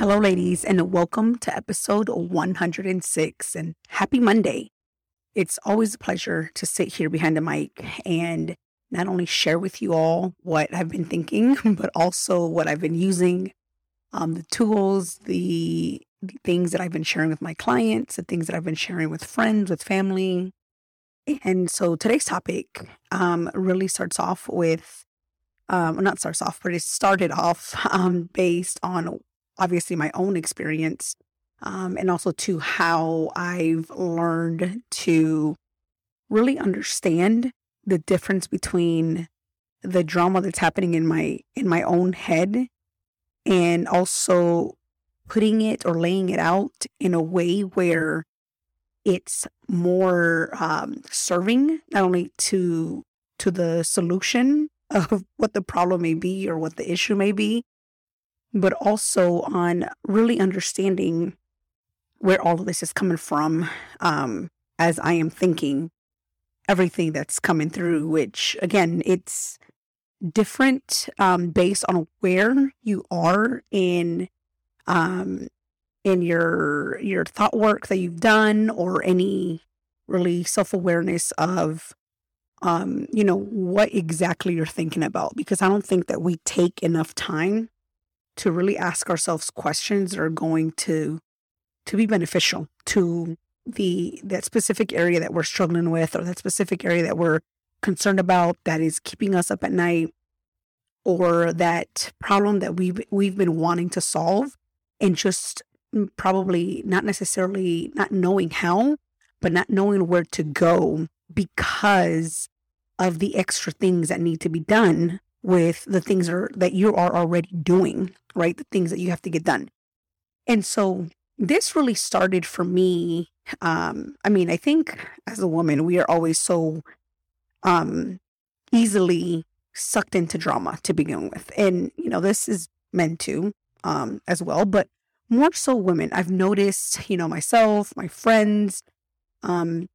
Hello, ladies, and welcome to episode 106 and happy Monday. It's always a pleasure to sit here behind the mic and not only share with you all what I've been thinking, but also what I've been using, um, the tools, the, the things that I've been sharing with my clients, the things that I've been sharing with friends, with family. And so today's topic um, really starts off with, um, not starts off, but it started off um, based on obviously my own experience um, and also to how I've learned to really understand the difference between the drama that's happening in my in my own head and also putting it or laying it out in a way where it's more um, serving not only to to the solution of what the problem may be or what the issue may be but also on really understanding where all of this is coming from um, as I am thinking everything that's coming through, which again, it's different um, based on where you are in um, in your your thought work that you've done or any really self-awareness of um, you know what exactly you're thinking about because i don't think that we take enough time to really ask ourselves questions that are going to to be beneficial to the that specific area that we're struggling with or that specific area that we're concerned about that is keeping us up at night or that problem that we've we've been wanting to solve and just probably not necessarily not knowing how but not knowing where to go because of the extra things that need to be done with the things are, that you are already doing, right? The things that you have to get done. And so this really started for me. Um, I mean, I think as a woman, we are always so um, easily sucked into drama to begin with. And, you know, this is men too, um, as well, but more so women. I've noticed, you know, myself, my friends, um,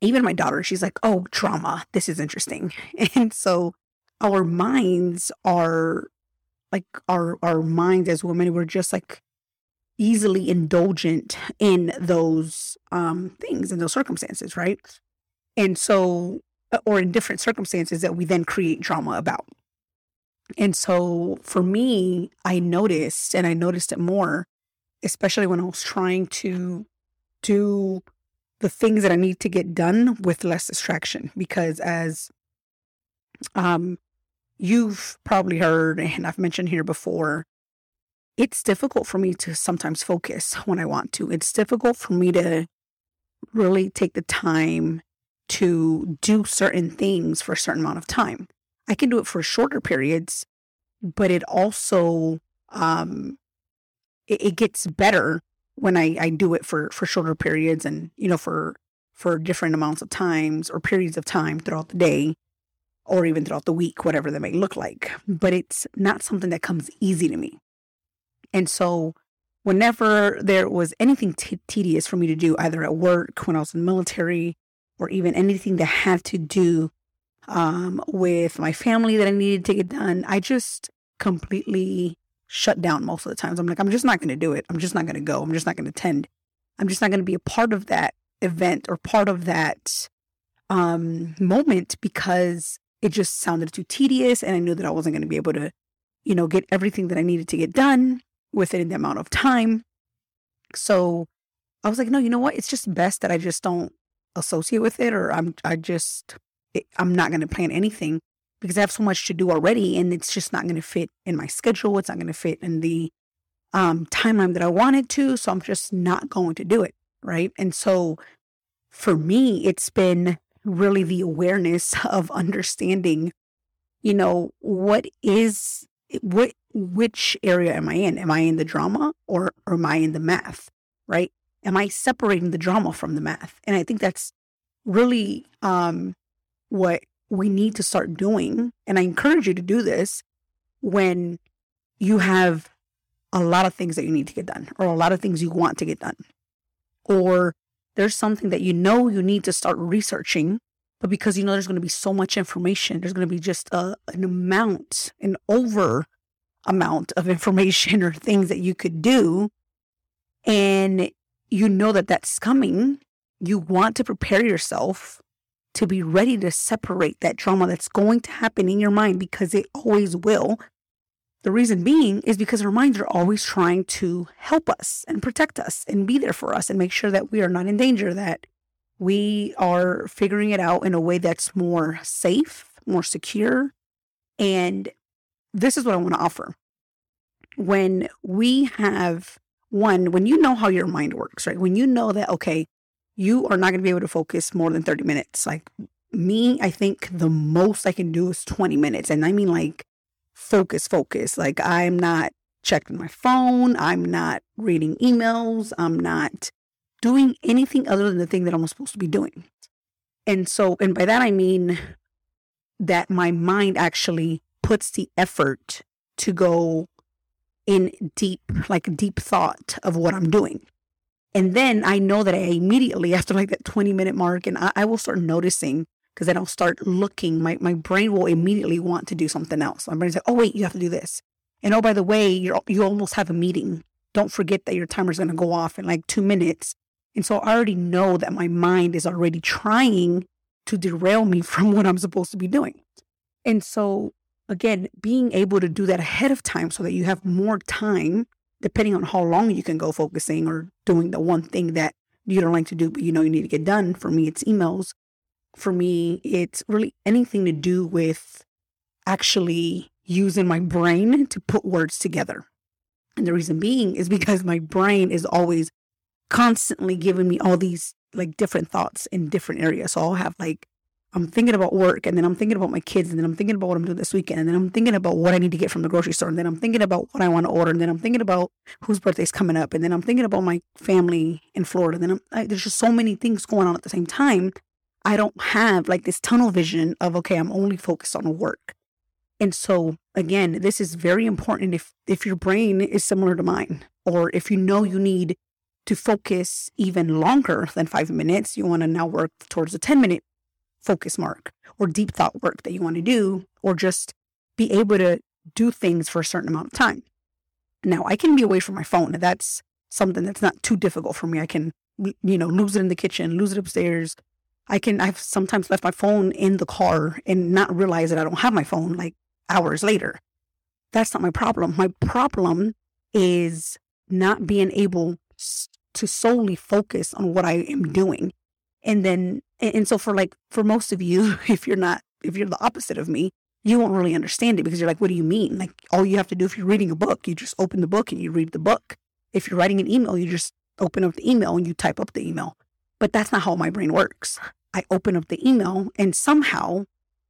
even my daughter, she's like, oh, drama, this is interesting. And so our minds are like our our minds as women we're just like easily indulgent in those um things in those circumstances right? And so uh, or in different circumstances that we then create drama about. And so for me i noticed and i noticed it more especially when i was trying to do the things that i need to get done with less distraction. Because as um you've probably heard, and I've mentioned here before, it's difficult for me to sometimes focus when I want to. It's difficult for me to really take the time to do certain things for a certain amount of time. I can do it for shorter periods, but it also um it, it gets better when I, I do it for for shorter periods and you know for for different amounts of times or periods of time throughout the day or even throughout the week, whatever that may look like. But it's not something that comes easy to me. And so, whenever there was anything t- tedious for me to do, either at work, when I was in the military, or even anything that had to do um, with my family that I needed to get done, I just completely shut down most of the times. I'm like, I'm just not going to do it. I'm just not going to go. I'm just not going to attend. I'm just not going to be a part of that event or part of that um, moment because it just sounded too tedious and I knew that I wasn't going to be able to, you know, get everything that I needed to get done within the amount of time. So I was like, no, you know what? It's just best that I just don't associate with it or I'm, I just, it, I'm not going to plan anything because I have so much to do already and it's just not going to fit in my schedule. It's not going to fit in the um, timeline that I wanted to. So I'm just not going to do it. Right. And so for me, it's been really the awareness of understanding, you know, what is, what, which area am I in? Am I in the drama or, or am I in the math? Right. Am I separating the drama from the math? And I think that's really um, what we need to start doing. And I encourage you to do this when you have a lot of things that you need to get done, or a lot of things you want to get done, or there's something that you know you need to start researching, but because you know there's going to be so much information, there's going to be just a, an amount, an over amount of information or things that you could do. And you know that that's coming. You want to prepare yourself to be ready to separate that trauma that's going to happen in your mind because it always will. The reason being is because our minds are always trying to help us and protect us and be there for us and make sure that we are not in danger, that we are figuring it out in a way that's more safe, more secure. And this is what I want to offer. When we have one, when you know how your mind works, right? When you know that, okay, you are not going to be able to focus more than 30 minutes. Like me, I think the most I can do is 20 minutes. And I mean, like, focus, focus. Like, I'm not checking my phone. I'm not reading emails. I'm not doing anything other than the thing that I'm supposed to be doing. And so, and by that, I mean that my mind actually puts the effort to go in deep, like deep thought of what I'm doing. And then I know that I immediately, after like that 20 minute mark, and I, I will start noticing because then I'll start looking. My, my brain will immediately want to do something else. My brain's like, oh, wait, you have to do this. And oh, by the way, you're you almost have a meeting. Don't forget that your timer's going to go off in like two minutes. And so I already know that my mind is already trying to derail me from what I'm supposed to be doing. And so again, being able to do that ahead of time so that you have more time, depending on how long you can go focusing or doing the one thing that you don't like to do, but you know you need to get done. For me, it's emails. For me, it's really anything to do with actually using my brain to put words together. And the reason being is because my brain is always constantly giving me all these like different thoughts in different areas. So I'll have like I'm thinking about work and then I'm thinking about my kids and then I'm thinking about what I'm doing this weekend and then I'm thinking about what I need to get from the grocery store and then I'm thinking about what I want to order and then I'm thinking about whose birthday's coming up and then I'm thinking about my family in Florida. And Then I, there's just so many things going on at the same time. I don't have like this tunnel vision of okay, I'm only focused on work. And so again, this is very important if if your brain is similar to mine or if you know you need to focus even longer than 5 minutes, you want to now work towards a 10 minute focus mark or deep thought work that you want to do, or just be able to do things for a certain amount of time. Now, I can be away from my phone. That's something that's not too difficult for me. I can, you know, lose it in the kitchen, lose it upstairs. I can, I've sometimes left my phone in the car and not realize that I don't have my phone like hours later. That's not my problem. My problem is not being able to solely focus on what I am doing and then and so for like for most of you if you're not if you're the opposite of me you won't really understand it because you're like what do you mean like all you have to do if you're reading a book you just open the book and you read the book if you're writing an email you just open up the email and you type up the email but that's not how my brain works. I open up the email and somehow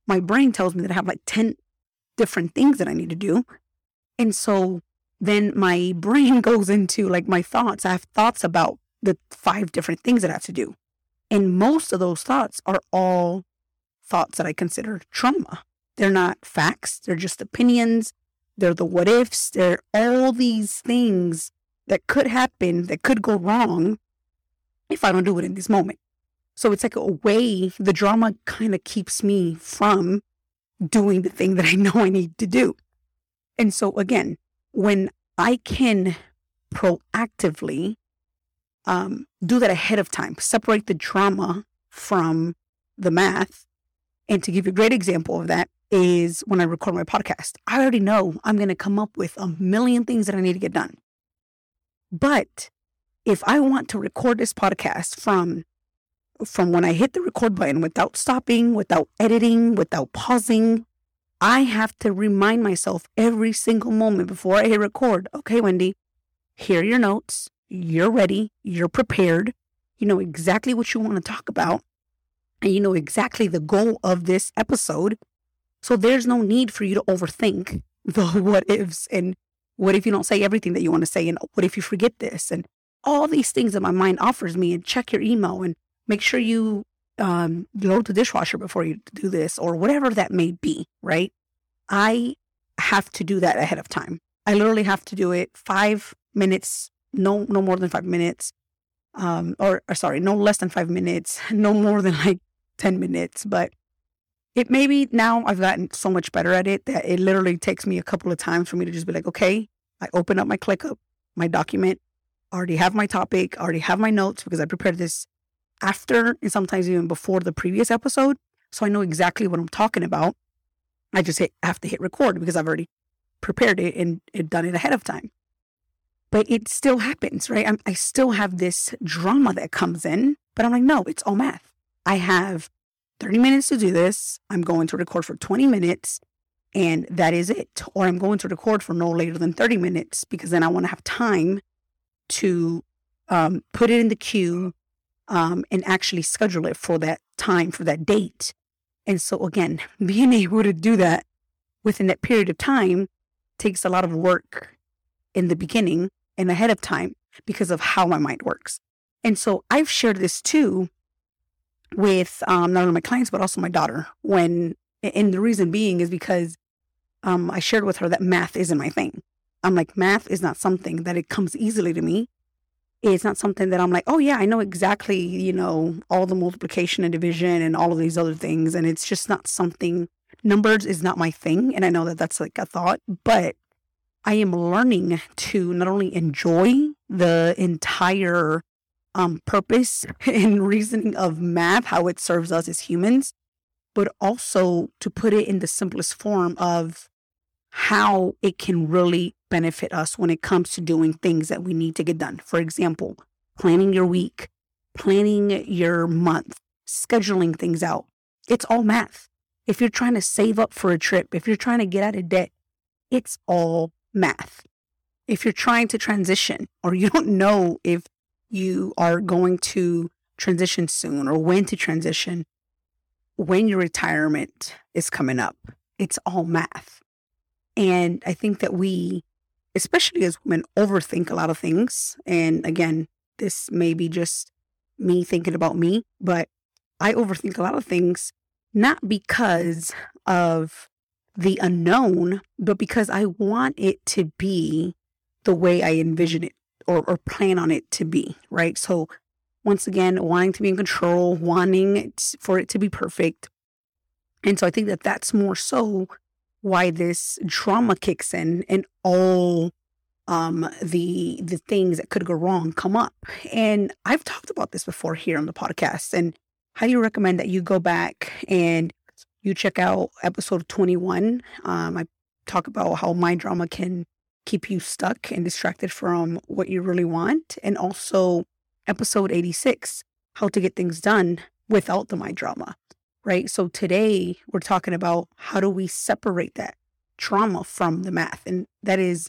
my brain tells me that i have like 10 different things that i need to do. And so then my brain goes into like my thoughts. I have thoughts about the five different things that i have to do. And most of those thoughts are all thoughts that I consider trauma. They're not facts, they're just opinions, they're the what ifs, they're all these things that could happen, that could go wrong if I don't do it in this moment. So it's like a way the drama kind of keeps me from doing the thing that I know I need to do. And so again, when I can proactively um, do that ahead of time, separate the drama from the math. And to give you a great example of that is when I record my podcast. I already know I'm going to come up with a million things that I need to get done. But if I want to record this podcast from from when I hit the record button without stopping, without editing, without pausing, I have to remind myself every single moment before I hit record. Okay, Wendy, here are your notes. You're ready. You're prepared. You know exactly what you want to talk about. And you know exactly the goal of this episode. So there's no need for you to overthink the what ifs and what if you don't say everything that you want to say and what if you forget this and all these things that my mind offers me and check your email and make sure you um, load the dishwasher before you do this or whatever that may be, right? I have to do that ahead of time. I literally have to do it five minutes, no, no more than five minutes, um, or, or sorry, no less than five minutes, no more than like 10 minutes. But it maybe now I've gotten so much better at it that it literally takes me a couple of times for me to just be like, okay, I open up my ClickUp, my document, already have my topic, already have my notes because I prepared this after and sometimes even before the previous episode. So I know exactly what I'm talking about. I just hit, have to hit record because I've already prepared it and, and done it ahead of time. But it still happens, right? I'm, I still have this drama that comes in, but I'm like, no, it's all math. I have 30 minutes to do this. I'm going to record for 20 minutes and that is it. Or I'm going to record for no later than 30 minutes because then I want to have time to um, put it in the queue um, and actually schedule it for that time, for that date. And so, again, being able to do that within that period of time takes a lot of work in the beginning and ahead of time because of how my mind works. And so, I've shared this too with um, not only my clients, but also my daughter. When, and the reason being is because um, I shared with her that math isn't my thing. I'm like, math is not something that it comes easily to me. It's not something that I'm like, oh yeah, I know exactly, you know, all the multiplication and division and all of these other things. And it's just not something, numbers is not my thing. And I know that that's like a thought, but I am learning to not only enjoy the entire um, purpose and reasoning of math, how it serves us as humans, but also to put it in the simplest form of how it can really benefit us when it comes to doing things that we need to get done. For example, planning your week, planning your month, scheduling things out. It's all math. If you're trying to save up for a trip, if you're trying to get out of debt, it's all math. If you're trying to transition or you don't know if you are going to transition soon or when to transition, when your retirement is coming up, it's all math. And I think that we, especially as women, overthink a lot of things. And again, this may be just me thinking about me, but I overthink a lot of things, not because of the unknown, but because I want it to be the way I envision it or, or plan on it to be, right? So, once again, wanting to be in control, wanting it, for it to be perfect. And so I think that that's more so why this trauma kicks in and all um, the the things that could go wrong come up. And I've talked about this before here on the podcast and highly recommend that you go back and you check out episode 21. Um, I talk about how mind drama can keep you stuck and distracted from what you really want. And also episode 86, how to get things done without the mind drama right? So today we're talking about how do we separate that trauma from the math? And that is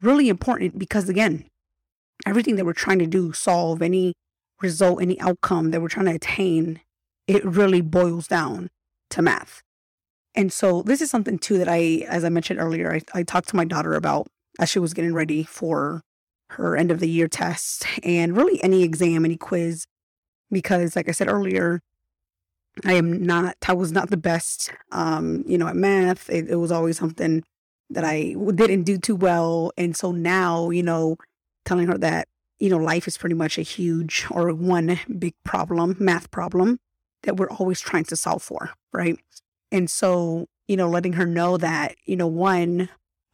really important because, again, everything that we're trying to do, solve any result, any outcome that we're trying to attain, it really boils down to math. And so this is something too that I, as I mentioned earlier, I, I talked to my daughter about as she was getting ready for her end of the year test and really any exam, any quiz, because like I said earlier, I am not, I was not the best, um, you know, at math. It, it was always something that I didn't do too well. And so now, you know, telling her that, you know, life is pretty much a huge or one big problem, math problem that we're always trying to solve for. Right. And so, you know, letting her know that, you know, one,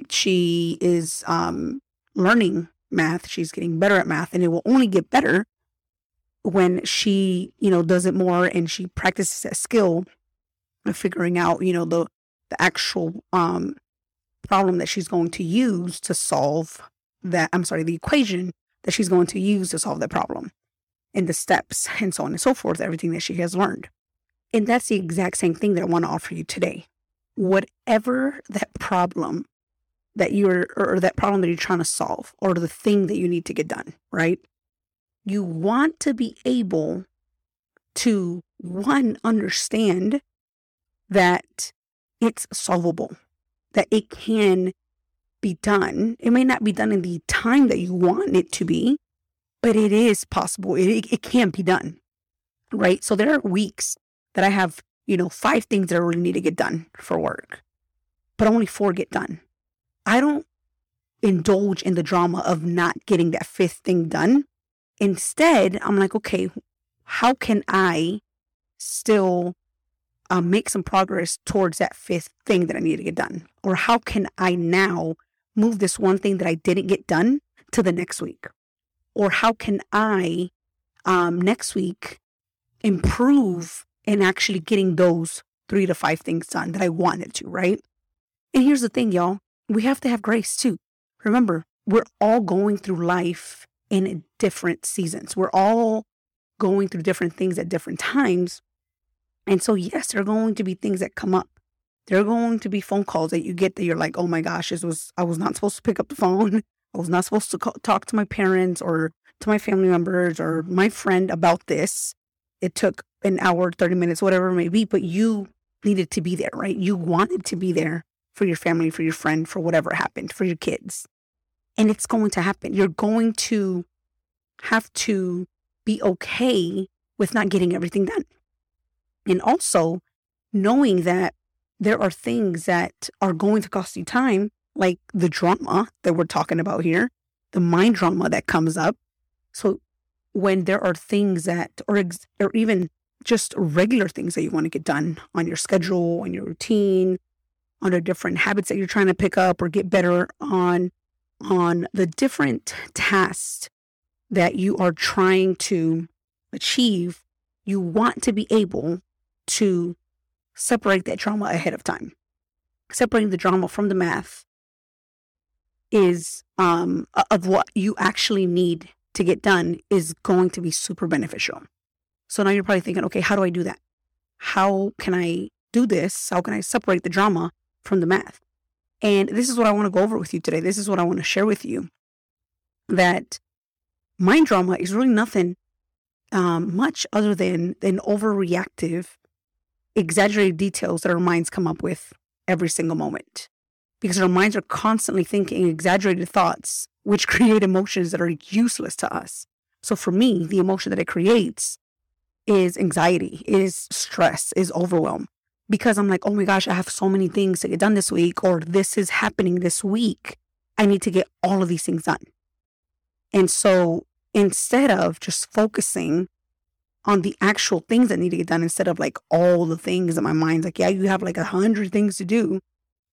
she is um, learning math, she's getting better at math, and it will only get better when she, you know, does it more and she practices that skill of figuring out, you know, the the actual um problem that she's going to use to solve that I'm sorry, the equation that she's going to use to solve that problem and the steps and so on and so forth, everything that she has learned. And that's the exact same thing that I want to offer you today. Whatever that problem that you're, or that problem that you're trying to solve, or the thing that you need to get done, right? You want to be able to, one, understand that it's solvable, that it can be done. It may not be done in the time that you want it to be, but it is possible. It, it can be done. Right. So there are weeks that I have, you know, five things that I really need to get done for work, but only four get done. I don't indulge in the drama of not getting that fifth thing done. Instead, I'm like, okay, how can I still uh, make some progress towards that fifth thing that I need to get done? Or how can I now move this one thing that I didn't get done to the next week? Or how can I um, next week improve in actually getting those three to five things done that I wanted to, right? And here's the thing, y'all we have to have grace too. Remember, we're all going through life in different seasons. We're all going through different things at different times. And so, yes, there are going to be things that come up. There are going to be phone calls that you get that you're like, oh my gosh, this was, I was not supposed to pick up the phone. I was not supposed to call, talk to my parents or to my family members or my friend about this. It took an hour, 30 minutes, whatever it may be, but you needed to be there, right? You wanted to be there for your family, for your friend, for whatever happened, for your kids. And it's going to happen. You're going to have to be okay with not getting everything done. And also knowing that there are things that are going to cost you time, like the drama that we're talking about here, the mind drama that comes up. So when there are things that, or, ex- or even just regular things that you want to get done on your schedule, on your routine, on the different habits that you're trying to pick up or get better on, on the different tasks that you are trying to achieve, you want to be able to separate that drama ahead of time. Separating the drama from the math is um, of what you actually need to get done is going to be super beneficial. So now you're probably thinking, okay, how do I do that? How can I do this? How can I separate the drama from the math? And this is what I want to go over with you today. This is what I want to share with you that mind drama is really nothing um, much other than than overreactive, exaggerated details that our minds come up with every single moment because our minds are constantly thinking exaggerated thoughts, which create emotions that are useless to us. So for me, the emotion that it creates is anxiety, is stress, is overwhelm. Because I'm like, oh my gosh, I have so many things to get done this week, or this is happening this week. I need to get all of these things done. And so instead of just focusing on the actual things that need to get done, instead of like all the things that my mind's like, yeah, you have like a hundred things to do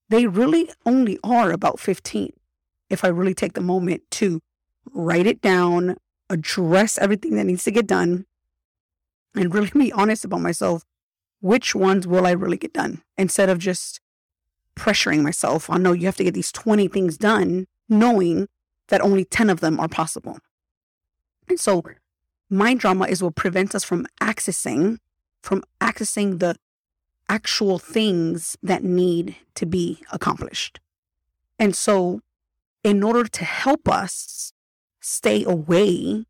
they really only are about 15 if I really take the moment to write it down, address everything that needs to get done, and really be honest about myself. Which ones will I really get done instead of just pressuring myself on, no, you have to get these 20 things done, knowing that only 10 of them are possible. And so, mind drama is what prevents us from accessing, from accessing the actual things that need to be accomplished. And so, in order to help us stay away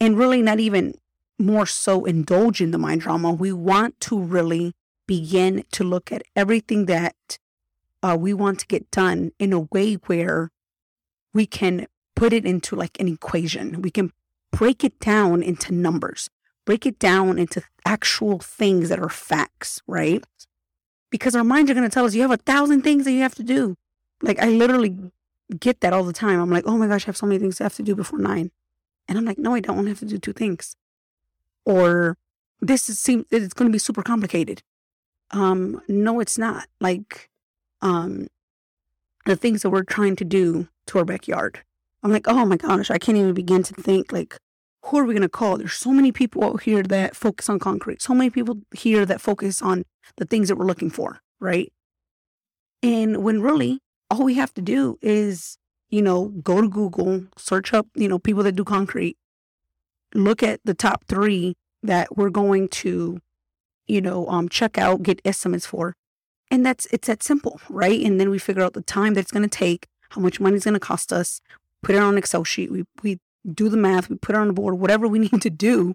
and really not even more so indulge in the mind drama, we want to really begin to look at everything that uh, we want to get done in a way where we can put it into like an equation. We can break it down into numbers, break it down into actual things that are facts, right? Because our minds are going to tell us you have a thousand things that you have to do. Like I literally get that all the time. I'm like, oh my gosh, I have so many things I have to do before nine. And I'm like, no, I don't to have to do two things. Or this seems seem it's going to be super complicated. Um, no, it's not. Like, um, the things that we're trying to do to our backyard. I'm like, oh my gosh, I can't even begin to think like who are we going to call? There's so many people out here that focus on concrete, so many people here that focus on the things that we're looking for, right? And when really all we have to do is you know, go to Google, search up, you know, people that do concrete, look at the top three that we're going to, you know, um, check out, get estimates for. And that's, it's that simple, right? And then we figure out the time that it's going to take, how much money it's going to cost us, put it on an Excel sheet. We, we do the math, we put it on the board, whatever we need to do,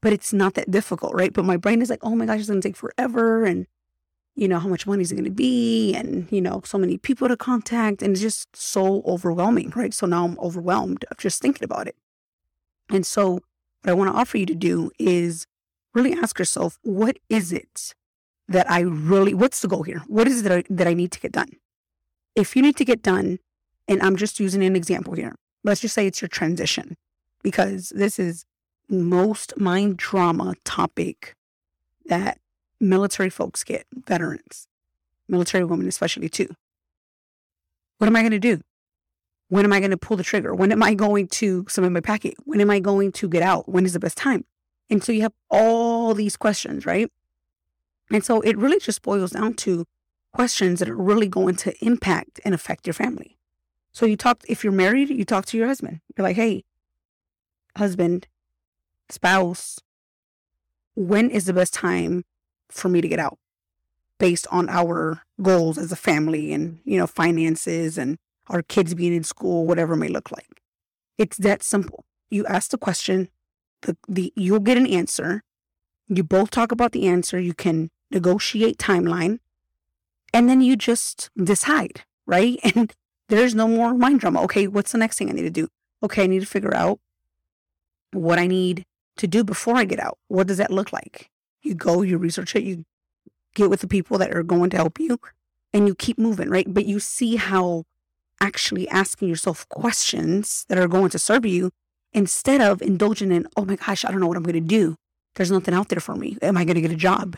but it's not that difficult, right? But my brain is like, oh my gosh, it's going to take forever. And, you know, how much money is it going to be? And, you know, so many people to contact. And it's just so overwhelming, right? So now I'm overwhelmed of just thinking about it. And so what I want to offer you to do is really ask yourself, what is it that I really, what's the goal here? What is it that I, that I need to get done? If you need to get done, and I'm just using an example here, let's just say it's your transition, because this is most mind drama topic that military folks get, veterans, military women especially too. What am I going to do? When am I going to pull the trigger? When am I going to submit my packet? When am I going to get out? When is the best time? And so you have all these questions, right? And so it really just boils down to questions that are really going to impact and affect your family. So you talk, if you're married, you talk to your husband. You're like, hey, husband, spouse, when is the best time for me to get out based on our goals as a family and, you know, finances and our kids being in school, whatever may look like. It's that simple. You ask the question, the, the you'll get an answer. You both talk about the answer. You can negotiate timeline, and then you just decide, right? And there's no more mind drama. Okay, what's the next thing I need to do? Okay, I need to figure out what I need to do before I get out. What does that look like? You go, you research it, you get with the people that are going to help you, and you keep moving, right? But you see how actually asking yourself questions that are going to serve you instead of indulging in, oh my gosh, I don't know what I'm going to do. There's nothing out there for me. Am I going to get a job?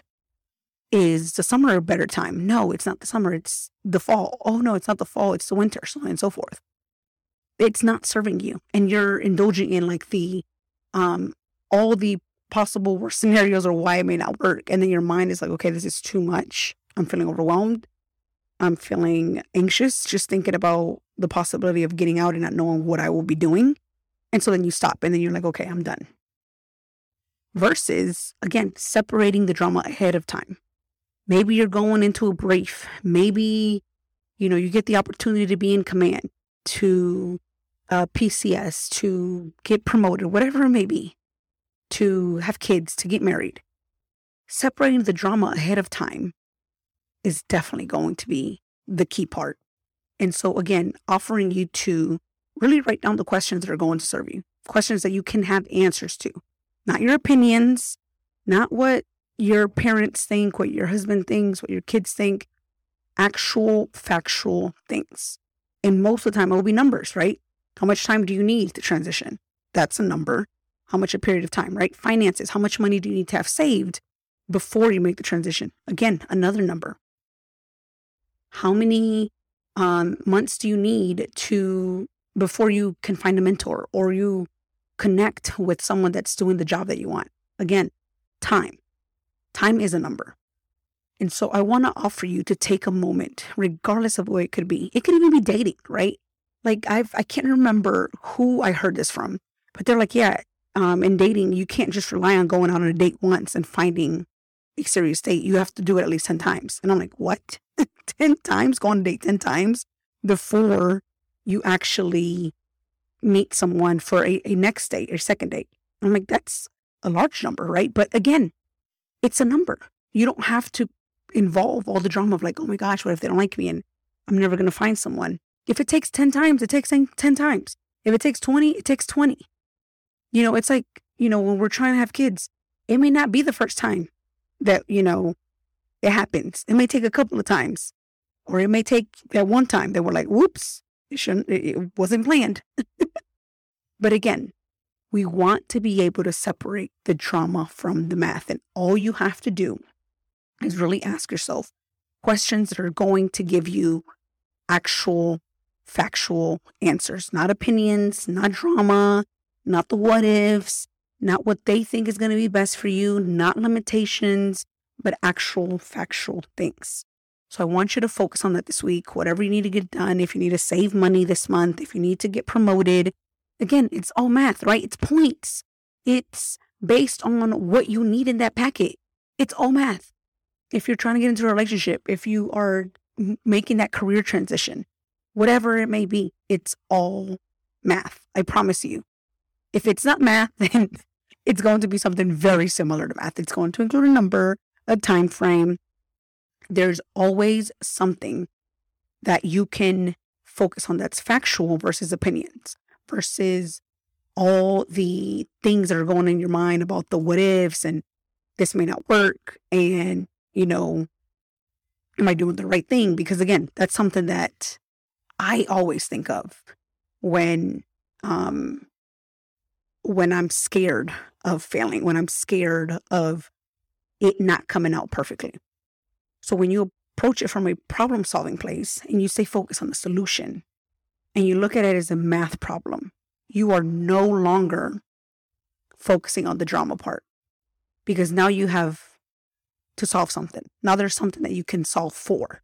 Is the summer a better time? No, it's not the summer. It's the fall. Oh no, it's not the fall. It's the winter, so on and so forth. It's not serving you. And you're indulging in like the, um, all the possible worst scenarios or why it may not work. And then your mind is like, okay, this is too much. I'm feeling overwhelmed. I'm feeling anxious just thinking about the possibility of getting out and not knowing what I will be doing. And so then you stop and then you're like, okay, I'm done. Versus, again, separating the drama ahead of time. Maybe you're going into a brief. Maybe, you know, you get the opportunity to be in command, to uh, PCS, to get promoted, whatever it may be, to have kids, to get married. Separating the drama ahead of time is definitely going to be the key part. And so, again, offering you to really write down the questions that are going to serve you, questions that you can have answers to, not your opinions, not what your parents think, what your husband thinks, what your kids think, actual factual things. And most of the time, it will be numbers, right? How much time do you need to transition? That's a number. How much a period of time, right? Finances. How much money do you need to have saved before you make the transition? Again, another number how many um, months do you need to before you can find a mentor or you connect with someone that's doing the job that you want? Again time. Time is a number. And so i want to offer you to take a moment regardless of what it could be. It could even be dating right? Like i've i can't remember who i heard this from but they're like yeah um, in dating you can't just rely on going out on a date once and finding a serious date you have to do it at least 10 times and i'm like what 10 times, go on a date 10 times before you actually meet someone for a, a next date or second date. I'm like, that's a large number, right? But again, it's a number. You don't have to involve all the drama of like, oh my gosh, what if they don't like me and I'm never going to find someone. If it takes 10 times, it takes 10 times. If it takes 20, it takes 20. You know, it's like, you know, when we're trying to have kids, it may not be the first time that, you know, it happens. It may take a couple of times. Or it may take that one time that we're like, whoops, it shouldn't, it wasn't planned. but again, we want to be able to separate the trauma from the math. And all you have to do is really ask yourself questions that are going to give you actual factual answers, not opinions, not drama, not the what ifs, not what they think is going to be best for you, not limitations, but actual factual things. So I want you to focus on that this week. Whatever you need to get done, if you need to save money this month, if you need to get promoted, again, it's all math, right? It's points. It's based on what you need in that packet. It's all math. If you're trying to get into a relationship, if you are making that career transition, whatever it may be, it's all math. I promise you. If it's not math, then it's going to be something very similar to math. It's going to include a number, a time frame. There's always something that you can focus on that's factual versus opinions versus all the things that are going in your mind about the what ifs and this may not work and you know am i doing the right thing because again that's something that i always think of when um when i'm scared of failing when i'm scared of it not coming out perfectly so when you approach it from a problem solving place and you stay focused on the solution and you look at it as a math problem you are no longer focusing on the drama part because now you have to solve something. Now there's something that you can solve for.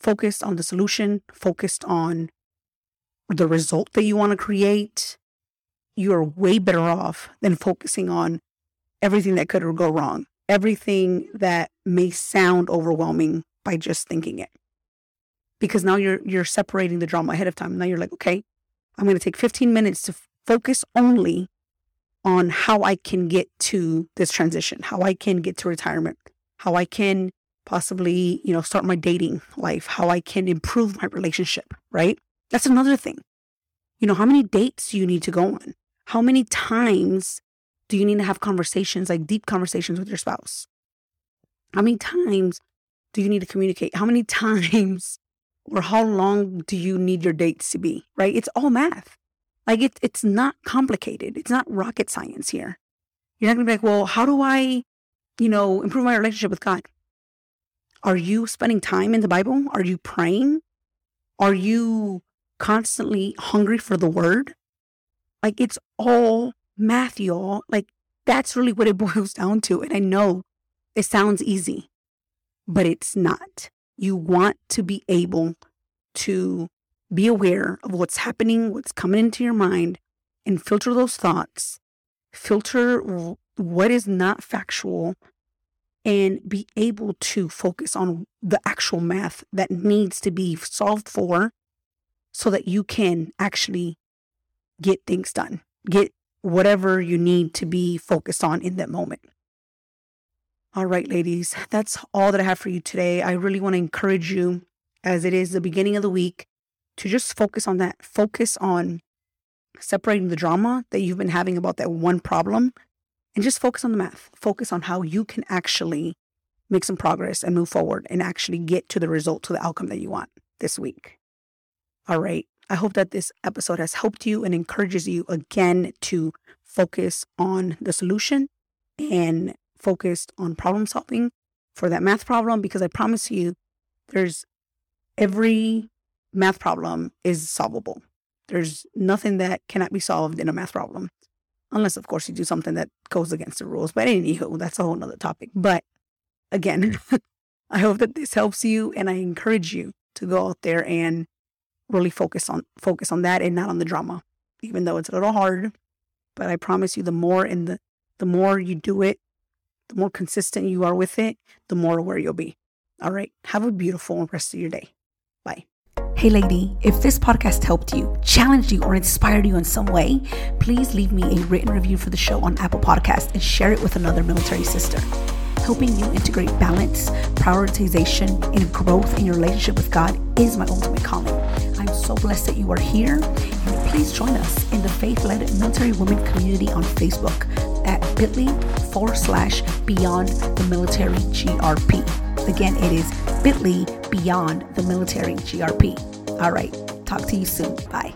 Focused on the solution, focused on the result that you want to create, you are way better off than focusing on everything that could go wrong, everything that may sound overwhelming by just thinking it. Because now you're you're separating the drama ahead of time. Now you're like, okay, I'm going to take 15 minutes to focus only on how I can get to this transition, how I can get to retirement, how I can possibly, you know, start my dating life, how I can improve my relationship, right? That's another thing. You know, how many dates do you need to go on? How many times do you need to have conversations, like deep conversations with your spouse? How many times do you need to communicate? How many times or how long do you need your dates to be, right? It's all math. Like it, it's not complicated. It's not rocket science here. You're not going to be like, well, how do I, you know, improve my relationship with God? Are you spending time in the Bible? Are you praying? Are you constantly hungry for the word? Like it's all math, y'all. Like that's really what it boils down to. And I know it sounds easy, but it's not. You want to be able to be aware of what's happening, what's coming into your mind, and filter those thoughts, filter what is not factual, and be able to focus on the actual math that needs to be solved for so that you can actually get things done, get whatever you need to be focused on in that moment. All right, ladies, that's all that I have for you today. I really want to encourage you, as it is the beginning of the week, to just focus on that. Focus on separating the drama that you've been having about that one problem and just focus on the math. Focus on how you can actually make some progress and move forward and actually get to the result, to the outcome that you want this week. All right. I hope that this episode has helped you and encourages you again to focus on the solution and focused on problem solving for that math problem because I promise you, there's every math problem is solvable. There's nothing that cannot be solved in a math problem, unless, of course, you do something that goes against the rules. But anywho, that's a whole nother topic. But again, I hope that this helps you, and I encourage you to go out there and really focus on focus on that and not on the drama, even though it's a little hard. But I promise you, the more and the the more you do it, the more consistent you are with it, the more aware you'll be. All right. Have a beautiful rest of your day. Bye. Hey, lady, if this podcast helped you, challenged you, or inspired you in some way, please leave me a written review for the show on Apple Podcast and share it with another military sister. Helping you integrate balance, prioritization, and growth in your relationship with God is my ultimate calling. I'm so blessed that you are here. And please join us in the faith led military women community on Facebook at bit.ly forward slash beyond the military GRP. Again, it is bit.ly beyond the military GRP. All right, talk to you soon. Bye.